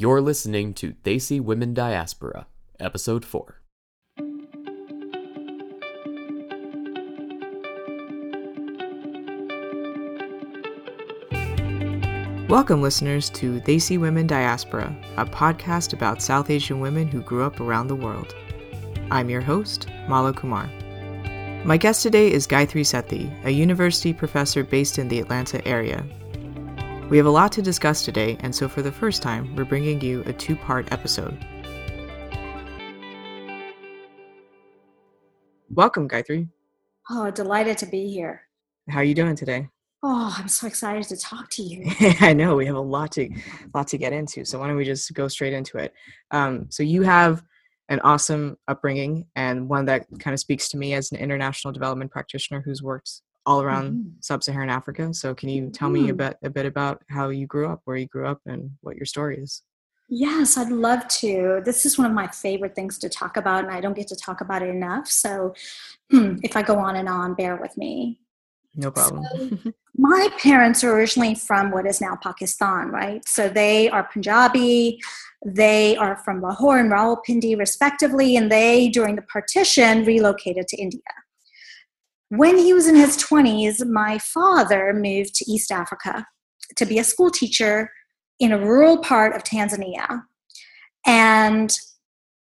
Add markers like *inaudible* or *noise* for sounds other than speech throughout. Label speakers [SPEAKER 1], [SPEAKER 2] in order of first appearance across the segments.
[SPEAKER 1] You're listening to Desi Women Diaspora, Episode 4.
[SPEAKER 2] Welcome, listeners, to Desi Women Diaspora, a podcast about South Asian women who grew up around the world. I'm your host, Malo Kumar. My guest today is Gayatri Sethi, a university professor based in the Atlanta area. We have a lot to discuss today, and so for the first time, we're bringing you a two part episode. Welcome, Gayatri.
[SPEAKER 3] Oh, delighted to be here.
[SPEAKER 2] How are you doing today?
[SPEAKER 3] Oh, I'm so excited to talk to you. *laughs*
[SPEAKER 2] I know we have a lot to lot to get into. So why don't we just go straight into it? Um, so you have an awesome upbringing and one that kind of speaks to me as an international development practitioner who's worked all around mm-hmm. sub-Saharan Africa. So can you tell mm-hmm. me a bit a bit about how you grew up, where you grew up, and what your story is?
[SPEAKER 3] Yes, I'd love to. This is one of my favorite things to talk about, and I don't get to talk about it enough. So hmm, if I go on and on, bear with me.
[SPEAKER 2] No problem.
[SPEAKER 3] So, *laughs* my parents are originally from what is now Pakistan, right? So they are Punjabi, they are from Lahore and Rawalpindi, respectively, and they, during the partition, relocated to India. When he was in his 20s, my father moved to East Africa to be a school teacher in a rural part of Tanzania. And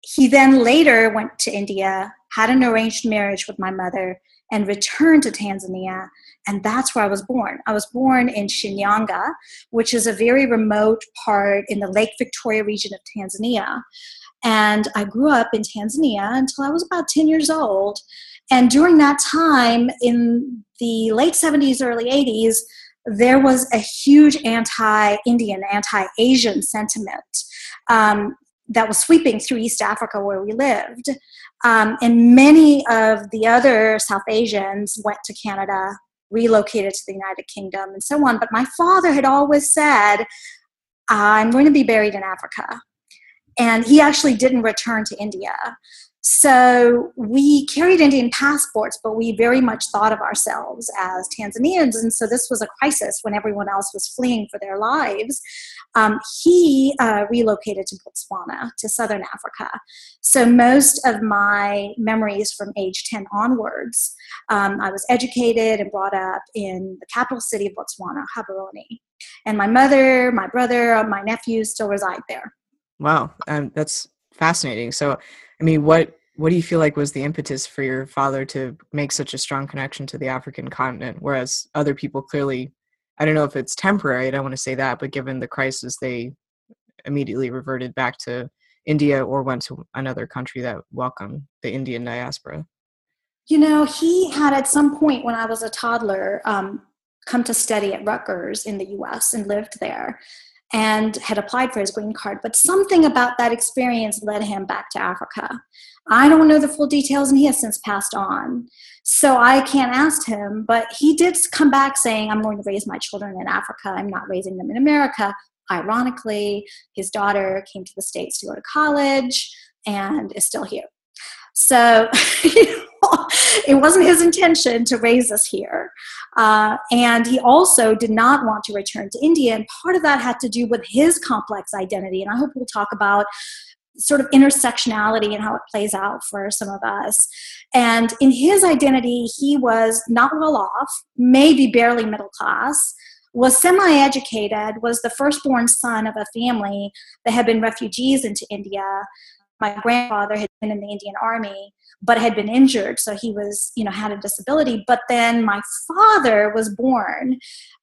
[SPEAKER 3] he then later went to India, had an arranged marriage with my mother, and returned to Tanzania. And that's where I was born. I was born in Shinyanga, which is a very remote part in the Lake Victoria region of Tanzania. And I grew up in Tanzania until I was about 10 years old. And during that time, in the late 70s, early 80s, there was a huge anti Indian, anti Asian sentiment. Um, that was sweeping through East Africa where we lived. Um, and many of the other South Asians went to Canada, relocated to the United Kingdom, and so on. But my father had always said, I'm going to be buried in Africa. And he actually didn't return to India. So we carried Indian passports, but we very much thought of ourselves as Tanzanians. And so this was a crisis when everyone else was fleeing for their lives. Um, he uh, relocated to Botswana, to southern Africa. So most of my memories from age 10 onwards, um, I was educated and brought up in the capital city of Botswana, Gaborone. And my mother, my brother, my nephews still reside there.
[SPEAKER 2] Wow, um, that's fascinating. So, I mean, what what do you feel like was the impetus for your father to make such a strong connection to the African continent, whereas other people clearly, I don't know if it's temporary, I don't want to say that, but given the crisis, they immediately reverted back to India or went to another country that welcomed the Indian diaspora?
[SPEAKER 3] You know, he had at some point when I was a toddler um, come to study at Rutgers in the US and lived there and had applied for his green card. But something about that experience led him back to Africa. I don't know the full details, and he has since passed on. So I can't ask him, but he did come back saying, I'm going to raise my children in Africa. I'm not raising them in America. Ironically, his daughter came to the States to go to college and is still here. So *laughs* *laughs* it wasn't his intention to raise us here. Uh, and he also did not want to return to India. And part of that had to do with his complex identity. And I hope we'll talk about sort of intersectionality and how it plays out for some of us. And in his identity, he was not well off, maybe barely middle class, was semi educated, was the firstborn son of a family that had been refugees into India. My grandfather had been in the Indian Army but had been injured so he was you know had a disability. But then my father was born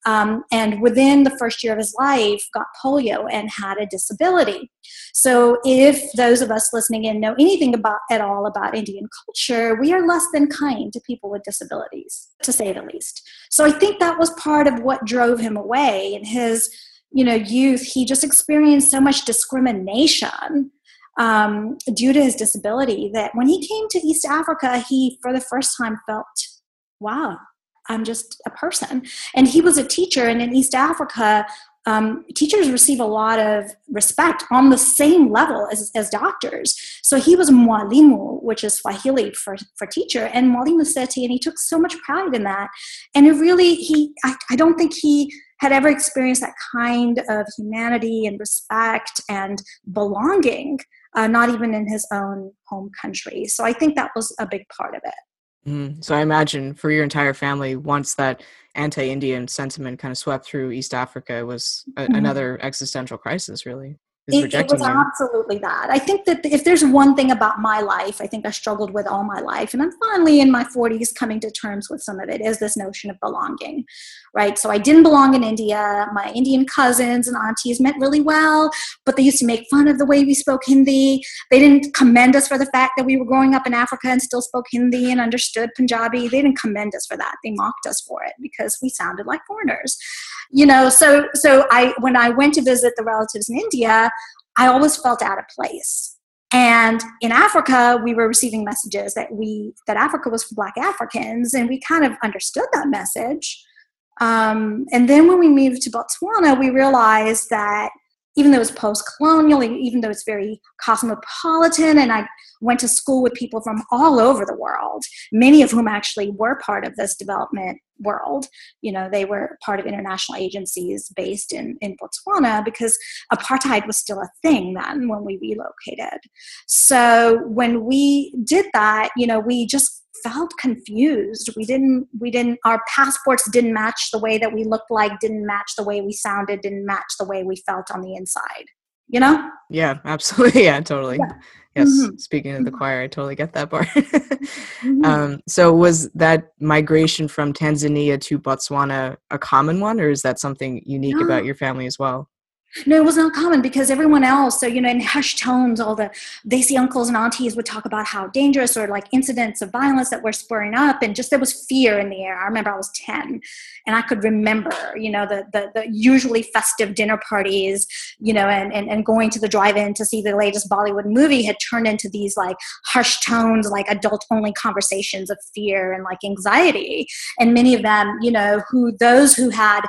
[SPEAKER 3] um, and within the first year of his life got polio and had a disability. So if those of us listening in know anything about at all about indian culture we are less than kind to people with disabilities to say the least. So i think that was part of what drove him away. In his you know youth he just experienced so much discrimination um, due to his disability that when he came to East Africa, he for the first time felt, wow, I'm just a person. And he was a teacher, and in East Africa, um, teachers receive a lot of respect on the same level as, as doctors. So he was mwalimu, which is Swahili for, for teacher, and mwalimu Sethi, and he took so much pride in that. And it really, he, I, I don't think he had ever experienced that kind of humanity and respect and belonging, uh, not even in his own home country. So I think that was a big part of it.
[SPEAKER 2] Mm-hmm. So I imagine for your entire family, once that anti-Indian sentiment kind of swept through East Africa, was a- mm-hmm. another existential crisis, really
[SPEAKER 3] it, it, was absolutely that. I think that if there's one thing about my life, I think I struggled with all my life, and I'm finally in my 40s coming to terms with some of it, is this notion of belonging, right? So I didn't belong in India. My Indian cousins and aunties meant really well, but they used to make fun of the way we spoke Hindi. They didn't commend us for the fact that we were growing up in Africa and still spoke Hindi and understood Punjabi. They didn't commend us for that. They mocked us for it because we sounded like foreigners you know so so i when i went to visit the relatives in india i always felt out of place. And in africa we were receiving messages that we that africa was for black africans and we kind of understood that message. Um, and then when we moved to botswana we realized that even though it's post-colonial even though it's very cosmopolitan and i went to school with people from all over the world many of whom actually were part of this development world. You know they were part of international agencies based in in botswana because apartheid was still a thing then when we relocated. So when we did that you know we just felt confused we didn't we didn't our passports didn't match the way that we looked like didn't match the way we sounded didn't match the way we felt on the inside you know
[SPEAKER 2] yeah *laughs* absolutely yeah totally yeah. yes mm-hmm. speaking of the mm-hmm. choir i totally get that part *laughs* mm-hmm. um, so was that migration from tanzania to botswana a common one or is that something unique no. about your family as well
[SPEAKER 3] no, it was not common because everyone else, so, you know, in hushed tones, all the Desi uncles and aunties would talk about how dangerous or like incidents of violence that were spurring up. And just there was fear in the air. I remember I was 10 and I could remember, you know, the, the, the usually festive dinner parties, you know, and, and, and going to the drive in to see the latest Bollywood movie had turned into these like hushed tones, like adult only conversations of fear and like anxiety. And many of them, you know, who those who had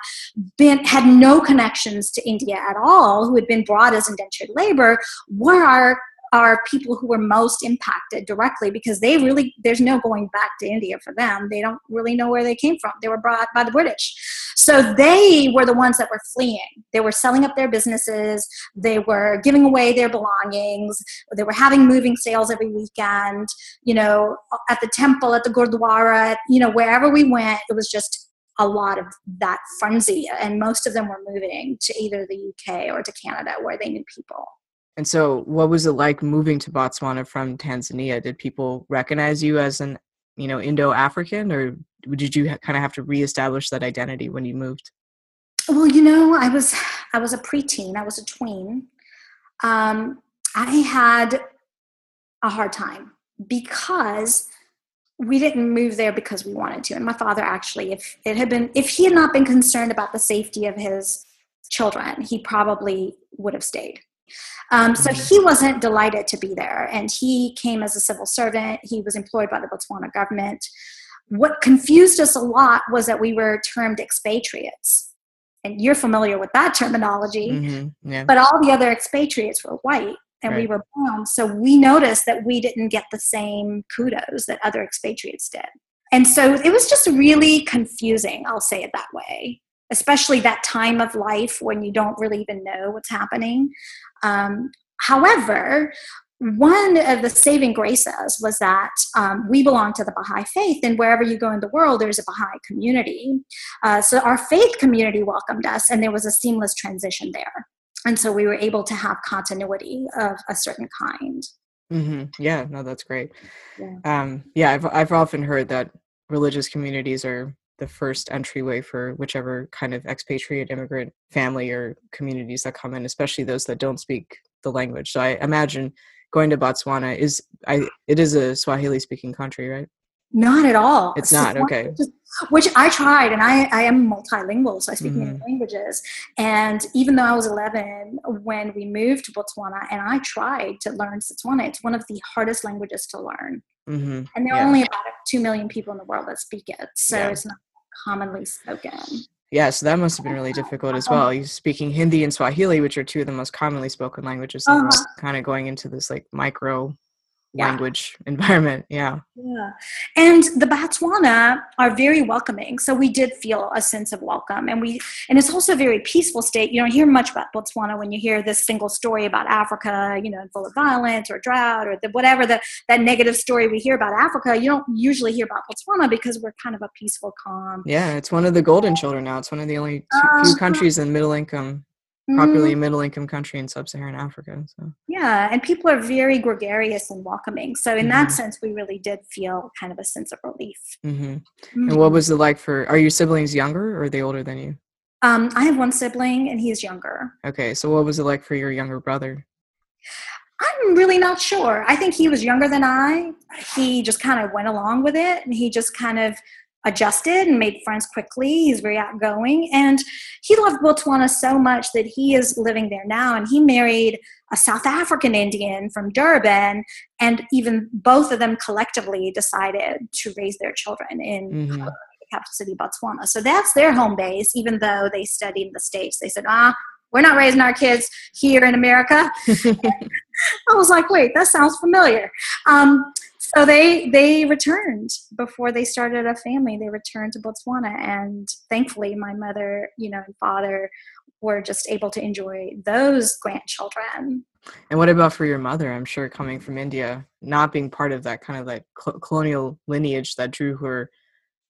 [SPEAKER 3] been, had no connections to India at at all who had been brought as indentured labor were our are people who were most impacted directly because they really there's no going back to India for them. They don't really know where they came from. They were brought by the British. So they were the ones that were fleeing. They were selling up their businesses, they were giving away their belongings, they were having moving sales every weekend, you know, at the temple, at the Gurdwara, you know, wherever we went, it was just a lot of that frenzy, and most of them were moving to either the UK or to Canada where they knew people.
[SPEAKER 2] And so, what was it like moving to Botswana from Tanzania? Did people recognize you as an, you know, Indo-African, or did you kind of have to reestablish that identity when you moved?
[SPEAKER 3] Well, you know, I was I was a preteen. I was a tween. Um, I had a hard time because we didn't move there because we wanted to. And my father actually, if it had been, if he had not been concerned about the safety of his children, he probably would have stayed. Um, so he wasn't delighted to be there. And he came as a civil servant. He was employed by the Botswana government. What confused us a lot was that we were termed expatriates. And you're familiar with that terminology. Mm-hmm. Yeah. But all the other expatriates were white and right. we were brown. So we noticed that we didn't get the same kudos that other expatriates did. And so it was just really confusing, I'll say it that way, especially that time of life when you don't really even know what's happening. Um, however, one of the saving graces was that um, we belong to the Baha'i faith, and wherever you go in the world, there's a Baha'i community. Uh, so our faith community welcomed us, and there was a seamless transition there and so we were able to have continuity of a certain kind
[SPEAKER 2] mm-hmm. yeah no that's great yeah. Um, yeah I've, I've often heard that religious communities are the first entryway for whichever kind of expatriate immigrant family or communities that come in especially those that don't speak the language so i imagine going to botswana is i it is a swahili speaking country right
[SPEAKER 3] not at all.
[SPEAKER 2] It's not okay.
[SPEAKER 3] Which I tried, and I, I am multilingual, so I speak mm-hmm. many languages. And even though I was 11 when we moved to Botswana, and I tried to learn Setswana, it's one of the hardest languages to learn. Mm-hmm. And there are yeah. only about 2 million people in the world that speak it, so yeah. it's not commonly spoken.
[SPEAKER 2] Yeah, so that must have been really difficult as well. He's speaking Hindi and Swahili, which are two of the most commonly spoken languages,
[SPEAKER 3] Uh-huh.
[SPEAKER 2] kind of going into this like micro
[SPEAKER 3] Yeah.
[SPEAKER 2] language environment. Yeah.
[SPEAKER 3] Yeah. And the Botswana are very welcoming. So we did feel a sense of welcome. And we and it's also a very peaceful state. You don't hear much about Botswana when you hear this single story about Africa, you know, full of violence or drought or the, whatever the, that negative story we hear about Africa. You don't usually hear about Botswana because we're kind of a peaceful, calm.
[SPEAKER 2] Yeah, it's one of the golden children now. It's one of the only two, few
[SPEAKER 3] Uh-huh.
[SPEAKER 2] countries in middle income,
[SPEAKER 3] Mm,
[SPEAKER 2] middle income country in sub-Saharan Africa. So
[SPEAKER 3] yeah. And people are very gregarious and welcoming. So in that
[SPEAKER 2] Mhm.
[SPEAKER 3] sense, we really did feel kind of a sense of relief.
[SPEAKER 2] hmm
[SPEAKER 3] Mhm.
[SPEAKER 2] And what was it like for? Are your siblings younger or are they older than you?
[SPEAKER 3] um, I have one sibling and he's younger.
[SPEAKER 2] Okay, so what was it like for your younger brother?
[SPEAKER 3] I'm really not sure. I think he was younger than I. He just kind of went along with it and he just kind of adjusted and made friends quickly. He's very outgoing and he loved Botswana so much that he is living there now and he married a South African Indian from Durban and even both of them collectively decided to raise their children in
[SPEAKER 2] hmm
[SPEAKER 3] the capital city Botswana. So that's their home base even though they studied in the states. They said, "Ah, we're not raising our kids here in America." *laughs* I was like, wait, that sounds familiar. Um, so they they returned before they started a family. They returned to Botswana, and thankfully, my mother, you know, and father were just able to enjoy those grandchildren.
[SPEAKER 2] And what about for your mother? I'm sure coming from India, not being part of that kind of like col- colonial lineage that drew her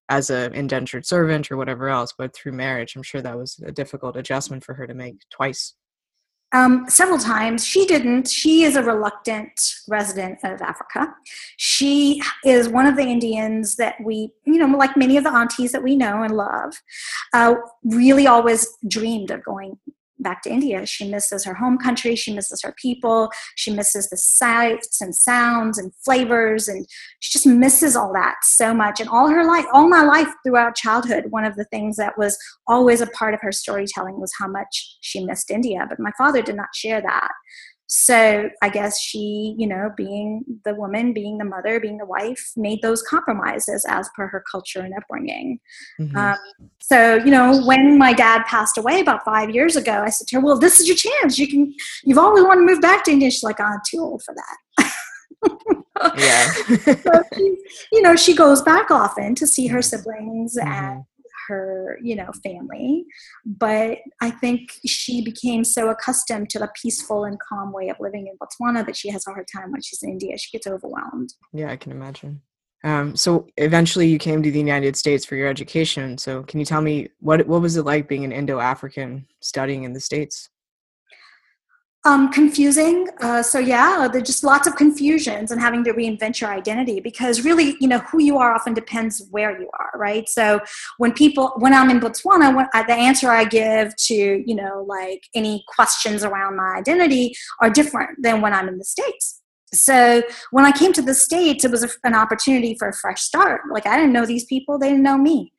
[SPEAKER 2] as a indentured servant or whatever else, but through marriage, I'm sure that was a difficult adjustment for her to make twice.
[SPEAKER 3] Um, several times. She didn't. She is a reluctant resident of Africa. She is one of the Indians that we, you know, like many of the aunties that we know and love, uh, really always dreamed of going back to India. She misses her home country. She misses her people. She misses the sights and sounds and flavors, and she just misses all that so much. And all her life, all my life throughout childhood, one of the things that was always a part of her storytelling was how much she missed India. But my father did not share that. So I guess she, you know, being the woman, being the mother, being the wife, made those compromises as per her culture and upbringing.
[SPEAKER 2] Mhm.
[SPEAKER 3] Um, so, you know, when my dad passed away about five years ago, I said to her, "Well, this is your chance. You can. You've always wanted to move back to India." She's like, "I'm too old for that."
[SPEAKER 2] yeah. *laughs*
[SPEAKER 3] so she, you know, she goes back often to see her siblings and
[SPEAKER 2] Mhm.
[SPEAKER 3] Her, you know, family. But I think she became so accustomed to the peaceful and calm way of living in Botswana that she has a hard time when she's in India. She gets overwhelmed.
[SPEAKER 2] Yeah, I can imagine. Um, so eventually you came to the United States for your education. So can you tell me what what was it like being an Indo-African studying in the States?
[SPEAKER 3] Um, confusing. Uh, so yeah, there's just lots of confusions and having to reinvent your identity because really, you know, who you are often depends where you are, right? So when people, when I'm in Botswana, when I, the answer I give to, you know, like any questions around my identity are different than when I'm in the States. So when I came to the States, it was a, an opportunity for a fresh start. Like I didn't know these people, they didn't know me.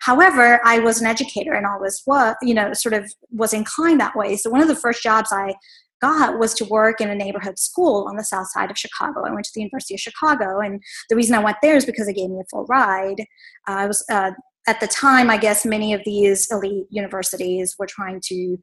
[SPEAKER 3] However, I was an educator and always was, you know, sort of was inclined that way. So one of the first jobs I got was to work in a neighborhood school on the south side of Chicago. I went to the University of Chicago, and the reason I went there is because they gave me a full ride. Uh, I was uh, at the time, I guess, many of these elite universities were trying to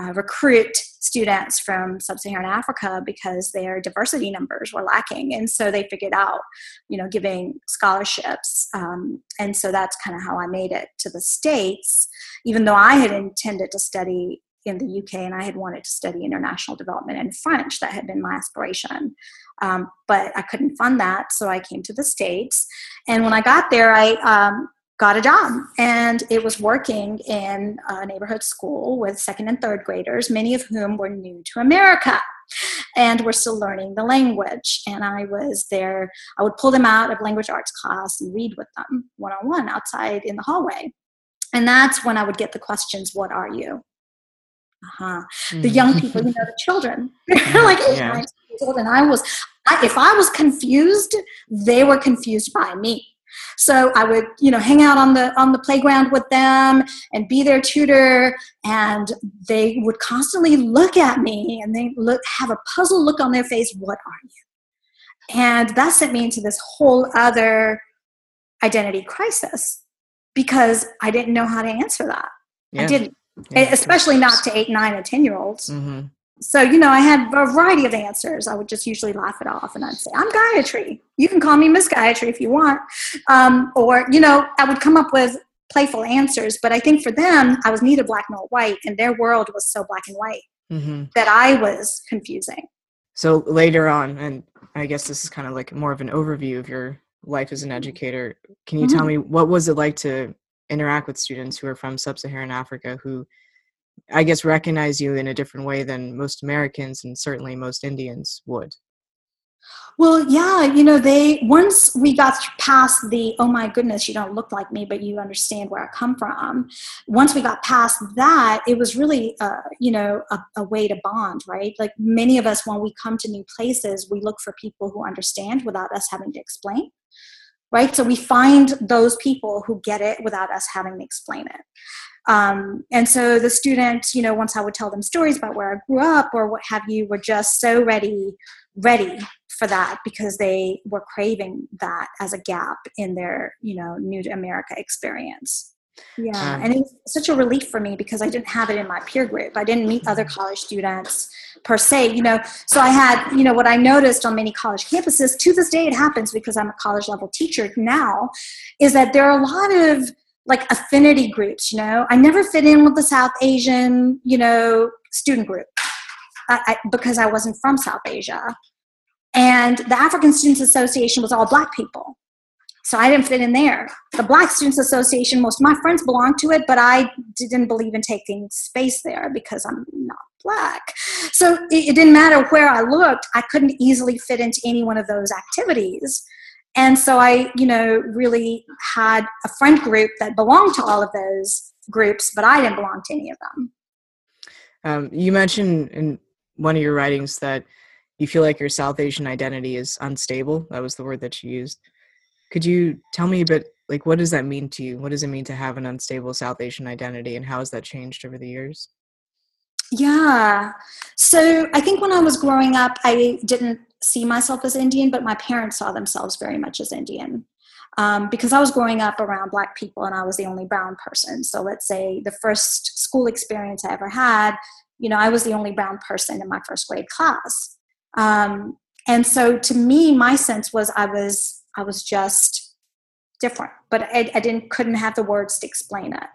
[SPEAKER 3] uh, recruit students from sub-Saharan Africa because their diversity numbers were lacking, and so they figured out, you know, giving scholarships. Um, and so that's kind of how I made it to the states, even though I had intended to study in the UK and I had wanted to study international development and French. That had been my aspiration. Um, but I couldn't fund that, so I came to the States. And when I got there, I um, got a job and it was working in a neighborhood school with second and third graders, many of whom were new to America and were still learning the language. And I was there, I would pull them out of language arts class and read with them one on one outside in the hallway. And that's when I would get the questions, What are you? Uh-huh. the young people, you know, the children. *laughs* They're like eight,
[SPEAKER 2] Yeah.
[SPEAKER 3] nine years old, and I was, I, if I was confused, they were confused by me. So I would, you know, hang out on the on the playground with them and be their tutor, and they would constantly look at me and they look have a puzzled look on their face. What are you? And that sent me into this whole other identity crisis because I didn't know how to answer that. I didn't,
[SPEAKER 2] Yeah,
[SPEAKER 3] especially not to eight, nine, and 10 year olds.
[SPEAKER 2] hmm
[SPEAKER 3] So, you know, I had a variety of answers. I would just usually laugh it off and I'd say, I'm Gayatri. You can call me Miss Gayatri if you want. Um, or, you know, I would come up with playful answers. But I think for them, I was neither black nor white, and their world was so black and white
[SPEAKER 2] hmm
[SPEAKER 3] that I was confusing.
[SPEAKER 2] So later on, and I guess this is kind of like more of an overview of your life as an educator. Can you tell me what was it like to interact with students who are from sub-Saharan Africa who I guess recognize you in a different way than most Americans and certainly most Indians would?
[SPEAKER 3] Well, yeah, you know, they once we got past the oh my goodness, you don't look like me, but you understand where I come from. Once we got past that, it was really, uh, you know, a, a way to bond, right? Like many of us, when we come to new places, we look for people who understand without us having to explain, right? So we find those people who get it without us having to explain it. Um, and so the students, you know, once I would tell them stories about where I grew up or what have you, were just so ready, ready for that because they were craving that as a gap in their, you know, new to America experience. Yeah,
[SPEAKER 2] Um,
[SPEAKER 3] and it was such a relief for me because I didn't have it in my peer group. I didn't meet other college students per se, you know. So I had, you know, what I noticed on many college campuses, to this day it happens because I'm a college level teacher now, is that there are a lot of like affinity groups, you know. I never fit in with the South Asian, you know, student group I, I, because I wasn't from South Asia. And the African Students Association was all black people. So I didn't fit in there. The Black Students Association, most of my friends belonged to it, but I didn't believe in taking space there because I'm not black. So it, it didn't matter where I looked, I couldn't easily fit into any one of those activities. And so I, you know, really had a friend group that belonged to all of those groups, but I didn't belong to any of them.
[SPEAKER 2] Um, you mentioned in one of your writings that you feel like your South Asian identity is unstable. That was the word that you used. Could you tell me a bit, like, what does that mean to you? What does it mean to have an unstable South Asian identity, and how has that changed over the years?
[SPEAKER 3] Yeah. So I think when I was growing up, I didn't see myself as Indian, but my parents saw themselves very much as Indian. Um, because I was growing up around Black people and I was the only brown person. So let's say the first school experience I ever had, you know, I was the only brown person in my first grade class. Um, and so to me, my sense was I was I was just different but I, I, didn't couldn't have the words to explain it.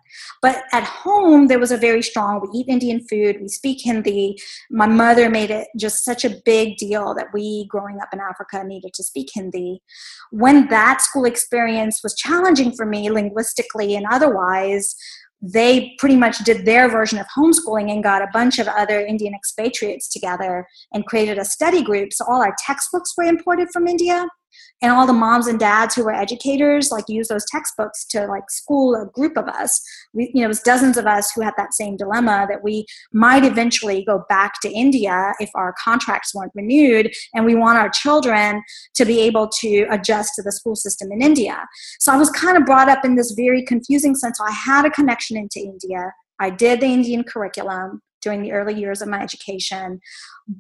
[SPEAKER 3] But at home there was a very strong we eat indian food we speak hindi. My mother made it just such a big deal that we growing up in africa needed to speak hindi. When that school experience was challenging for me linguistically and otherwise they pretty much did their version of homeschooling and got a bunch of other Indian expatriates together and created a study group. So all our textbooks were imported from India and all the moms and dads who were educators like use those textbooks to like school a group of us. We you know it was dozens of us who had that same dilemma that we might eventually go back to india if our contracts weren't renewed and we want our children to be able to adjust to the school system in india. So i was kind of brought up in this very confusing sense. So i had a connection into india. I did the indian curriculum during the early years of my education.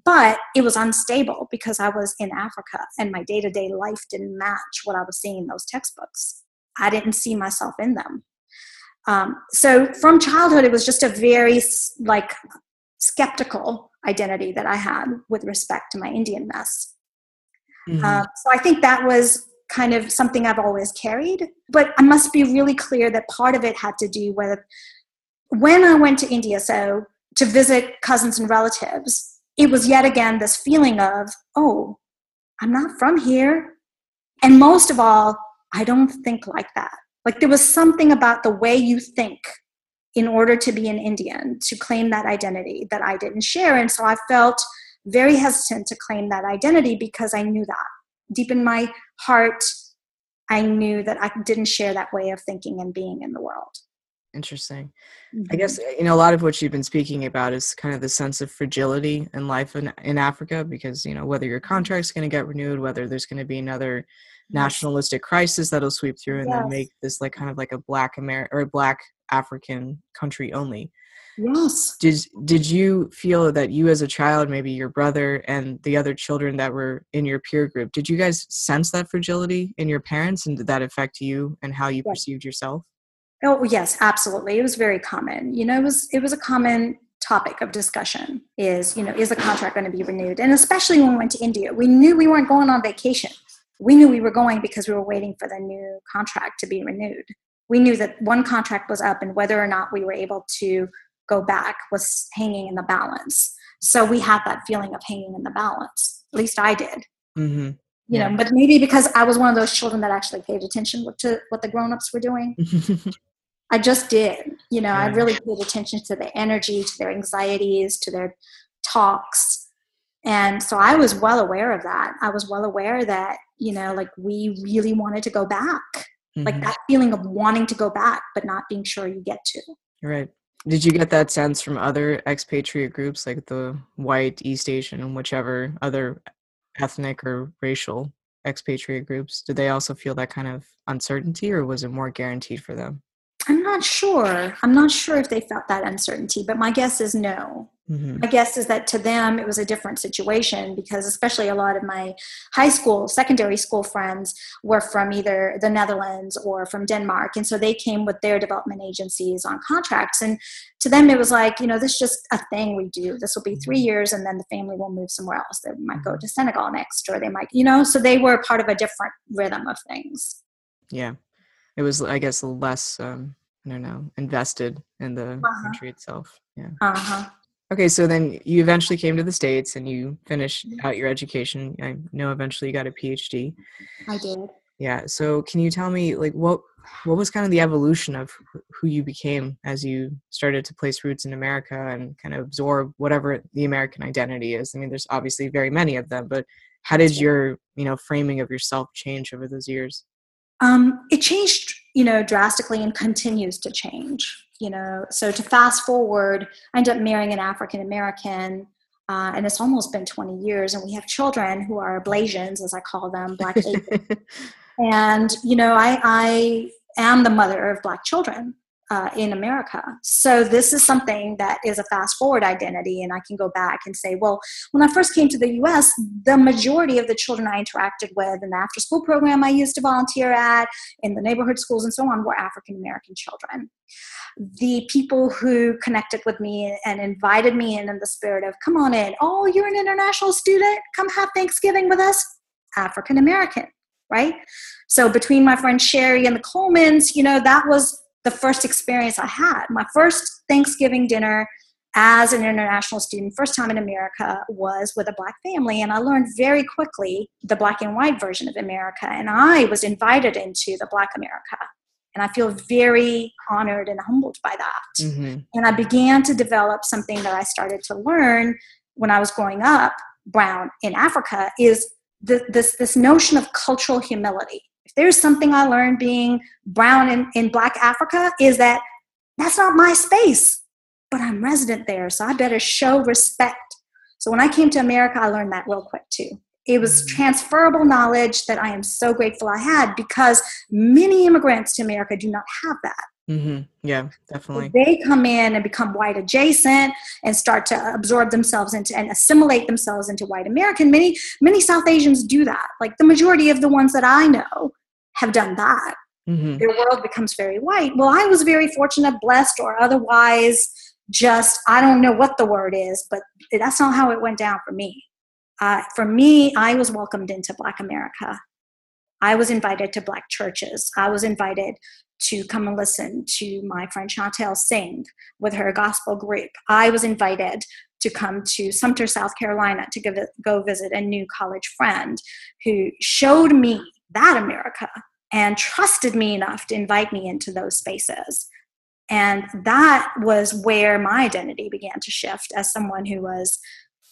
[SPEAKER 3] But it was unstable because I was in Africa and my day to day life didn't match what I was seeing in those textbooks. I didn't see myself in them. Um, so from childhood, it was just a very like skeptical identity that I had with respect to my Indianness. Mm-hmm. Uh, so I think that was kind of something I've always carried. But I must be really clear that part of it had to do with when I went to India. So to visit cousins and relatives, it was yet again this feeling of, oh, I'm not from here. And most of all, I don't think like that. Like there was something about the way you think in order to be an Indian, to claim that identity that I didn't share. And so I felt very hesitant to claim that identity because I knew that. Deep in my heart, I knew that I didn't share that way of thinking and being in the world.
[SPEAKER 2] Interesting. Mm-hmm. I guess you know a lot of what you've been speaking about is kind of the sense of fragility in life in, in Africa because you know whether your contract's going to get renewed, whether there's going to be another nationalistic crisis that'll sweep through and yes. then make this like kind of like a black American or a black African country only.
[SPEAKER 3] Yes.
[SPEAKER 2] Did did you feel that you as a child, maybe your brother and the other children that were in your peer group, did you guys sense that fragility in your parents and did that affect you and how you yes. perceived yourself?
[SPEAKER 3] Oh yes, absolutely. It was very common. You know, it was it was a common topic of discussion is, you know, is the contract going to be renewed? And especially when we went to India, we knew we weren't going on vacation. We knew we were going because we were waiting for the new contract to be renewed. We knew that one contract was up and whether or not we were able to go back was hanging in the balance. So we had that feeling of hanging in the balance. At least I did.
[SPEAKER 2] Mm-hmm.
[SPEAKER 3] You know, but maybe because I was one of those children that actually paid attention to what the grown-ups were doing. *laughs* I just did. You know, I really paid attention to the energy, to their anxieties, to their talks. And so I was well aware of that. I was well aware that, you know, like we really wanted to go back. Like
[SPEAKER 2] Mhm.
[SPEAKER 3] that feeling of wanting to go back, but not being sure you get to.
[SPEAKER 2] Right. Did you get that sense from other expatriate groups like the white, East Asian, and whichever other ethnic or racial expatriate groups? Did they also feel that kind of uncertainty or was it more guaranteed for them?
[SPEAKER 3] I'm not sure. I'm not sure if they felt that uncertainty, but my guess is no.
[SPEAKER 2] hmm
[SPEAKER 3] My guess is that to them it was a different situation because, especially a lot of my high school, secondary school friends were from either the Netherlands or from Denmark. And so they came with their development agencies on contracts. And to them, it was like, you know, this is just a thing we do. This will be three years and then the family will move somewhere else. They might go to Senegal next, or they might, you know, so they were part of a different rhythm of things.
[SPEAKER 2] Yeah. It was, I guess, less, um, I don't know, invested in the
[SPEAKER 3] Uh-huh.
[SPEAKER 2] country itself. Yeah.
[SPEAKER 3] Uh huh.
[SPEAKER 2] Okay, so then you eventually came to the States and you finished out your education. I know eventually you got a PhD.
[SPEAKER 3] I did.
[SPEAKER 2] Yeah. So can you tell me like what what was kind of the evolution of who you became as you started to place roots in America and kind of absorb whatever the American identity is? I mean, there's obviously very many of them, but how did your you know framing of yourself change over those years?
[SPEAKER 3] Um, it changed, you know, drastically and continues to change. You know, so to fast forward, I end up marrying an African American, uh, and it's almost been 20 years, and we have children who are Blasians, as I call them, Black *laughs* and you know, I I am the mother of Black children uh, in America. So this is something that is a fast forward identity, and I can go back and say, well, when I first came to the U.S., the majority of the children I interacted with in the after school program I used to volunteer at, in the neighborhood schools and so on, were African American children. The people who connected with me and invited me in in the spirit of, come on in, oh, you're an international student, come have Thanksgiving with us, African American, right? So between my friend Sherry and the Colemans, you know, that was the first experience I had. My first Thanksgiving dinner as an international student, first time in America, was with a Black family. And I learned very quickly the Black and white version of America. And I was invited into the Black America. And I feel very honored and humbled by that.
[SPEAKER 2] hmm
[SPEAKER 3] And I began to develop something that I started to learn when I was growing up, brown in Africa, is th- this, this notion of cultural humility. If there's something I learned being brown in, in Black Africa, is that that's not my space, but I'm resident there, so I better show respect. So when I came to America, I learned that real quick too. It was
[SPEAKER 2] Mhm.
[SPEAKER 3] transferable knowledge that I am so grateful I had because many immigrants to America do not have that.
[SPEAKER 2] Hmm Yeah, definitely.
[SPEAKER 3] They come in and become white adjacent and start to absorb themselves into and assimilate themselves into white American. Many many South Asians do that. Like the majority of the ones that I know have done that.
[SPEAKER 2] hmm
[SPEAKER 3] Their world becomes very white. Well, I was very fortunate, blessed, or otherwise just I don't know what the word is, but that's not how it went down for me. Uh, for me, I was welcomed into Black America. I was invited to Black churches. I was invited to come and listen to my friend Chantel sing with her gospel group. I was invited to come to Sumter, South Carolina to give go visit a new college friend who showed me that America and trusted me enough to invite me into those spaces. And that was where my identity began to shift as someone who was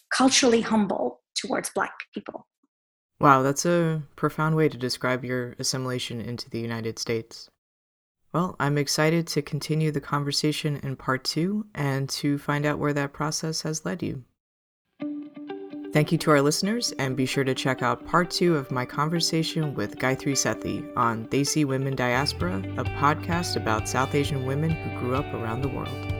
[SPEAKER 3] culturally humble towards Black people.
[SPEAKER 2] Wow, that's a profound way to describe your assimilation into the United States. Well, I'm excited to continue the conversation in part two and to find out where that process has led you. Thank you to our listeners, and be sure to check out part two of my conversation with Gayatri Sethi on Desi Women Diaspora, a podcast about South Asian women who grew up around the world.